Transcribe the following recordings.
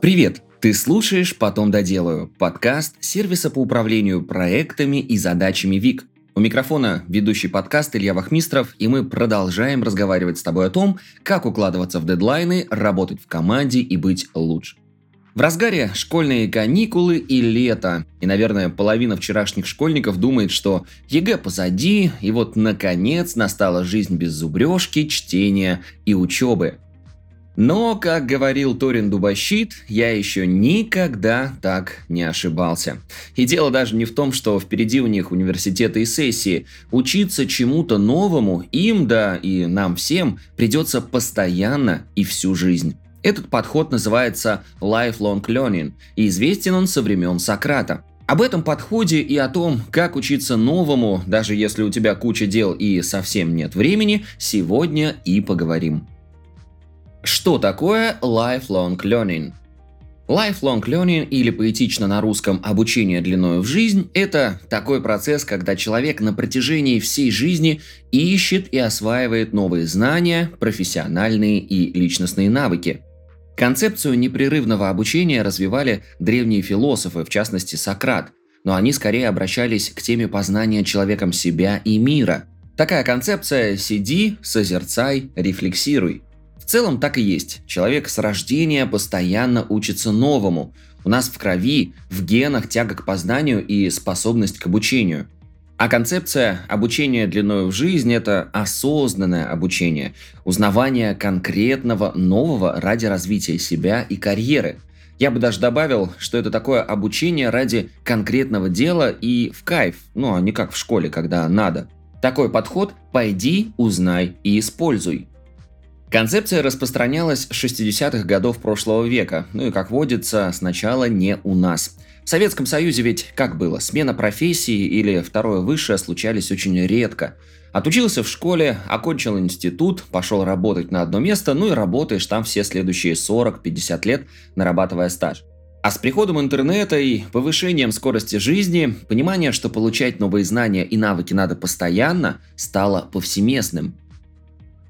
Привет! Ты слушаешь «Потом доделаю» – подкаст сервиса по управлению проектами и задачами WEEEK. У микрофона ведущий подкаст Илья Вахмистров, и мы продолжаем разговаривать с тобой о том, как укладываться в дедлайны, работать в команде и быть лучше. В разгаре школьные каникулы и лето. И, наверное, половина вчерашних школьников думает, что ЕГЭ позади, и вот, наконец, настала жизнь без зубрежки, чтения и учебы. Но, как говорил Торин Дубощит, я еще никогда так не ошибался. И дело даже не в том, что впереди у них университеты и сессии. Учиться чему-то новому им, да и нам всем, придется постоянно и всю жизнь. Этот подход называется lifelong learning, и известен он со времен Сократа. Об этом подходе и о том, как учиться новому, даже если у тебя куча дел и совсем нет времени, сегодня и поговорим. Что такое lifelong learning? Lifelong learning или поэтично на русском обучение длиною в жизнь – это такой процесс, когда человек на протяжении всей жизни ищет и осваивает новые знания, профессиональные и личностные навыки. Концепцию непрерывного обучения развивали древние философы, в частности Сократ, но они скорее обращались к теме познания человеком себя и мира. Такая концепция «сиди, созерцай, рефлексируй» – целом так и есть. Человек с рождения постоянно учится новому. У нас в крови, в генах тяга к познанию и способность к обучению. А концепция обучения длиной в жизнь – это осознанное обучение, узнавание конкретного нового ради развития себя и карьеры. Я бы даже добавил, что это такое обучение ради конкретного дела и в кайф, ну а не как в школе, когда надо. Такой подход – пойди, узнай и используй. Концепция распространялась с 60-х годов прошлого века, ну и, как водится, сначала не у нас. В Советском Союзе ведь как было, смена профессии или второе высшее случались очень редко. Отучился в школе, окончил институт, пошел работать на одно место, ну и работаешь там все следующие 40-50 лет, нарабатывая стаж. А с приходом интернета и повышением скорости жизни, понимание, что получать новые знания и навыки надо постоянно, стало повсеместным.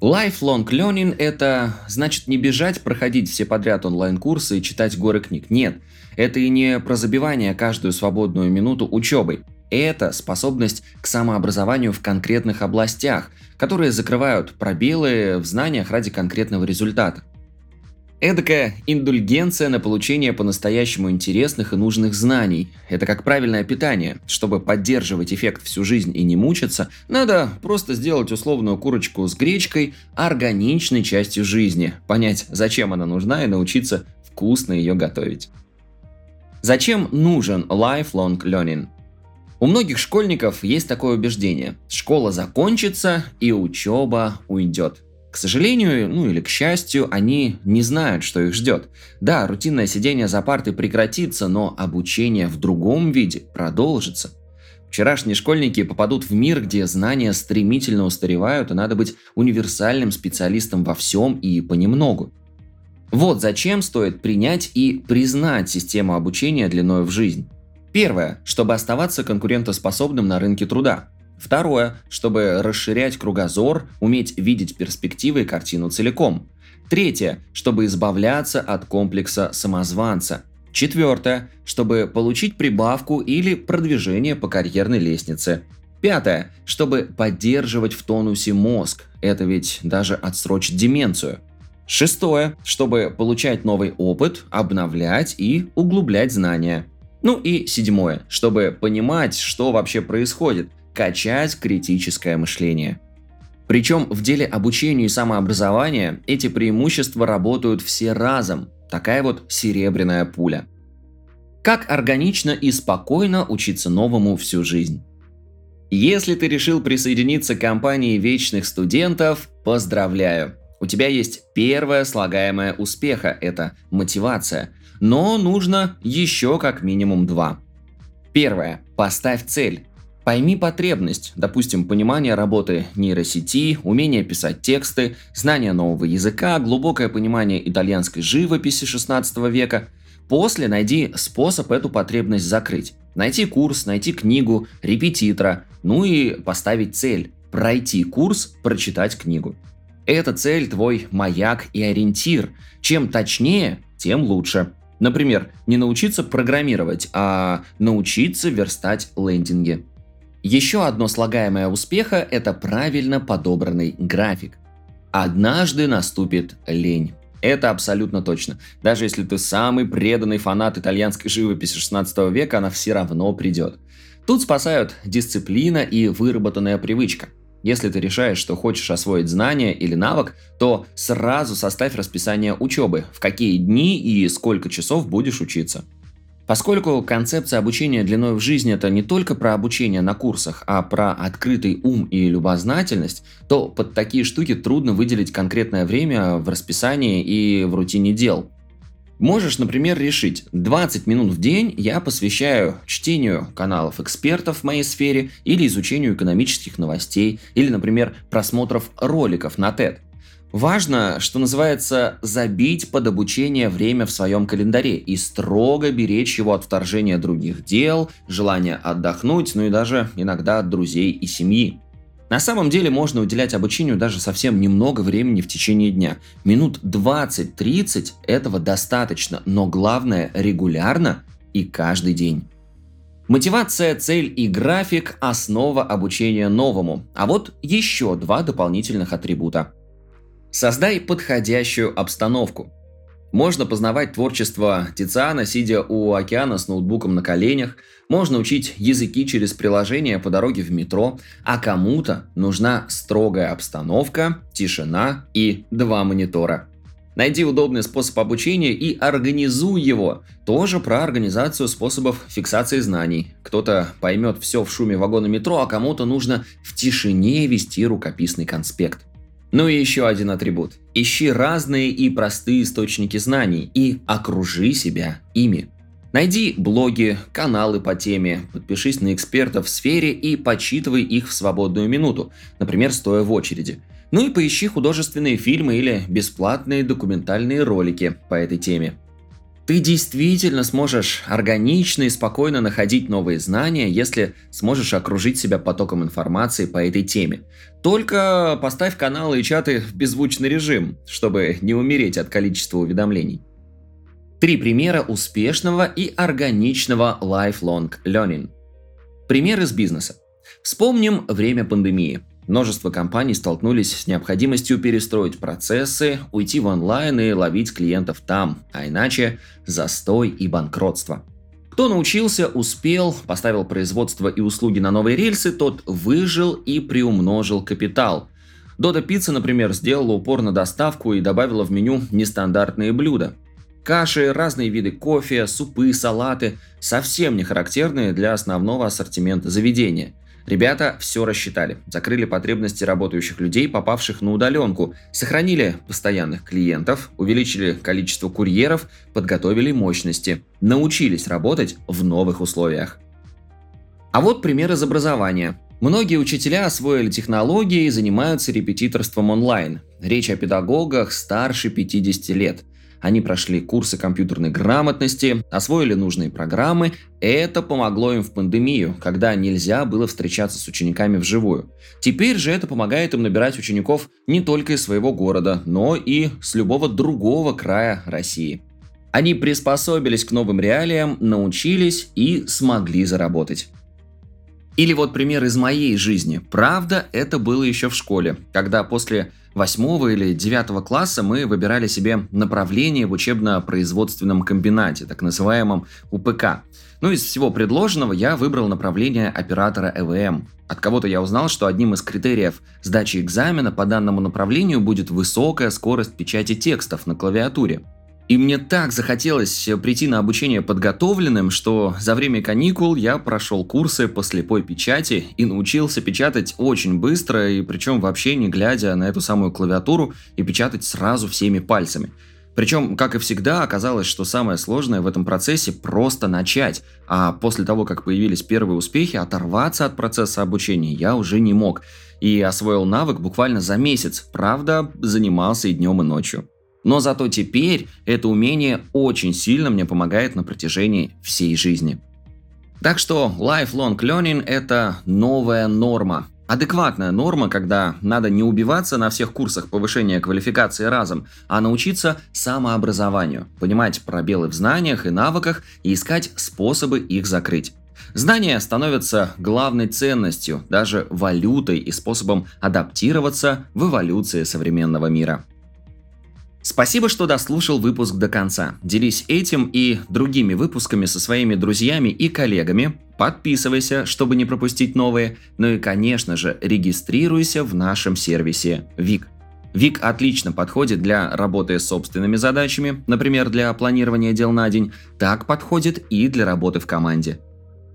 Lifelong learning – это значит не бежать, проходить все подряд онлайн-курсы и читать горы книг. Нет, это и не про забивание каждую свободную минуту учебой. Это способность к самообразованию в конкретных областях, которые закрывают пробелы в знаниях ради конкретного результата. Эдакая индульгенция на получение по-настоящему интересных и нужных знаний. Это как правильное питание. Чтобы поддерживать эффект всю жизнь и не мучиться, надо просто сделать условную курочку с гречкой органичной частью жизни, понять, зачем она нужна и научиться вкусно ее готовить. Зачем нужен lifelong learning? У многих школьников есть такое убеждение. Школа закончится и учеба уйдет. К сожалению, ну или к счастью, они не знают, что их ждет. Да, рутинное сидение за партой прекратится, но обучение в другом виде продолжится. Вчерашние школьники попадут в мир, где знания стремительно устаревают, и надо быть универсальным специалистом во всем и понемногу. Вот зачем стоит принять и признать систему обучения длиной в жизнь. Первое, чтобы оставаться конкурентоспособным на рынке труда. Второе, чтобы расширять кругозор, уметь видеть перспективы и картину целиком. Третье, чтобы избавляться от комплекса самозванца. Четвертое, чтобы получить прибавку или продвижение по карьерной лестнице. Пятое, чтобы поддерживать в тонусе мозг, это ведь даже отсрочит деменцию. Шестое, чтобы получать новый опыт, обновлять и углублять знания. Ну и седьмое, чтобы понимать, что вообще происходит, качать критическое мышление. Причем в деле обучения и самообразования эти преимущества работают все разом. Такая вот серебряная пуля. Как органично и спокойно учиться новому всю жизнь. Если ты решил присоединиться к компании вечных студентов, поздравляю. У тебя есть первое слагаемое успеха – это мотивация. Но нужно еще как минимум два. Первое. Поставь цель. Пойми потребность, допустим, понимание работы нейросети, умение писать тексты, знание нового языка, глубокое понимание итальянской живописи 16 века. После найди способ эту потребность закрыть. Найти курс, найти книгу, репетитора, ну и поставить цель – пройти курс, прочитать книгу. Эта цель твой маяк и ориентир. Чем точнее, тем лучше. Например, не научиться программировать, а научиться верстать лендинги. Еще одно слагаемое успеха – это правильно подобранный график. Однажды наступит лень. Это абсолютно точно. Даже если ты самый преданный фанат итальянской живописи 16 века, она все равно придет. Тут спасают дисциплина и выработанная привычка. Если ты решаешь, что хочешь освоить знания или навык, то сразу составь расписание учебы, в какие дни и сколько часов будешь учиться. Поскольку концепция обучения длиной в жизни это не только про обучение на курсах, а про открытый ум и любознательность, то под такие штуки трудно выделить конкретное время в расписании и в рутине дел. Можешь, например, решить, 20 минут в день я посвящаю чтению каналов экспертов в моей сфере или изучению экономических новостей, или, например, просмотров роликов на TED. Важно, что называется, забить под обучение время в своем календаре и строго беречь его от вторжения других дел, желания отдохнуть, ну и даже иногда от друзей и семьи. На самом деле можно уделять обучению даже совсем немного времени в течение дня. Минут 20-30 этого достаточно, но главное регулярно и каждый день. Мотивация, цель и график – основа обучения новому. А вот еще два дополнительных атрибута – Создай подходящую обстановку. Можно познавать творчество Тициана, сидя у океана с ноутбуком на коленях, можно учить языки через приложение по дороге в метро, а кому-то нужна строгая обстановка, тишина и два монитора. Найди удобный способ обучения и организуй его. Тоже про организацию способов фиксации знаний. Кто-то поймет все в шуме вагона метро, а кому-то нужно в тишине вести рукописный конспект. Ну и еще один атрибут. Ищи разные и простые источники знаний и окружи себя ими. Найди блоги, каналы по теме, подпишись на экспертов в сфере и почитывай их в свободную минуту, например, стоя в очереди. Ну и поищи художественные фильмы или бесплатные документальные ролики по этой теме. Ты действительно сможешь органично и спокойно находить новые знания, если сможешь окружить себя потоком информации по этой теме. Только поставь каналы и чаты в беззвучный режим, чтобы не умереть от количества уведомлений. Три примера успешного и органичного lifelong learning. Пример из бизнеса. Вспомним время пандемии – Множество компаний столкнулись с необходимостью перестроить процессы, уйти в онлайн и ловить клиентов там, а иначе застой и банкротство. Кто научился, успел, поставил производство и услуги на новые рельсы, тот выжил и приумножил капитал. Дода Пицца, например, сделала упор на доставку и добавила в меню нестандартные блюда. Каши, разные виды кофе, супы, салаты – совсем не характерные для основного ассортимента заведения – Ребята все рассчитали, закрыли потребности работающих людей, попавших на удаленку, сохранили постоянных клиентов, увеличили количество курьеров, подготовили мощности, научились работать в новых условиях. А вот пример из образования. Многие учителя освоили технологии и занимаются репетиторством онлайн. Речь о педагогах старше 50 лет – они прошли курсы компьютерной грамотности, освоили нужные программы. Это помогло им в пандемию, когда нельзя было встречаться с учениками вживую. Теперь же это помогает им набирать учеников не только из своего города, но и с любого другого края России. Они приспособились к новым реалиям, научились и смогли заработать. Или вот пример из моей жизни. Правда, это было еще в школе, когда после восьмого или девятого класса мы выбирали себе направление в учебно-производственном комбинате, так называемом УПК. Ну, из всего предложенного я выбрал направление оператора ЭВМ. От кого-то я узнал, что одним из критериев сдачи экзамена по данному направлению будет высокая скорость печати текстов на клавиатуре. И мне так захотелось прийти на обучение подготовленным, что за время каникул я прошел курсы по слепой печати и научился печатать очень быстро, и причем вообще не глядя на эту самую клавиатуру и печатать сразу всеми пальцами. Причем, как и всегда, оказалось, что самое сложное в этом процессе просто начать, а после того, как появились первые успехи, оторваться от процесса обучения я уже не мог и освоил навык буквально за месяц, правда, занимался и днем, и ночью. Но зато теперь это умение очень сильно мне помогает на протяжении всей жизни. Так что lifelong learning – это новая норма. Адекватная норма, когда надо не убиваться на всех курсах повышения квалификации разом, а научиться самообразованию, понимать пробелы в знаниях и навыках и искать способы их закрыть. Знания становятся главной ценностью, даже валютой и способом адаптироваться в эволюции современного мира. Спасибо, что дослушал выпуск до конца. Делись этим и другими выпусками со своими друзьями и коллегами. Подписывайся, чтобы не пропустить новые. Ну и, конечно же, регистрируйся в нашем сервисе ВИК. ВИК отлично подходит для работы с собственными задачами, например, для планирования дел на день, так подходит и для работы в команде.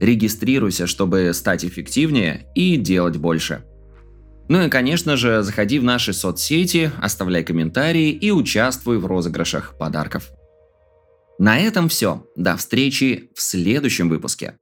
Регистрируйся, чтобы стать эффективнее и делать больше. Ну и, конечно же, заходи в наши соцсети, оставляй комментарии и участвуй в розыгрышах подарков. На этом все. До встречи в следующем выпуске.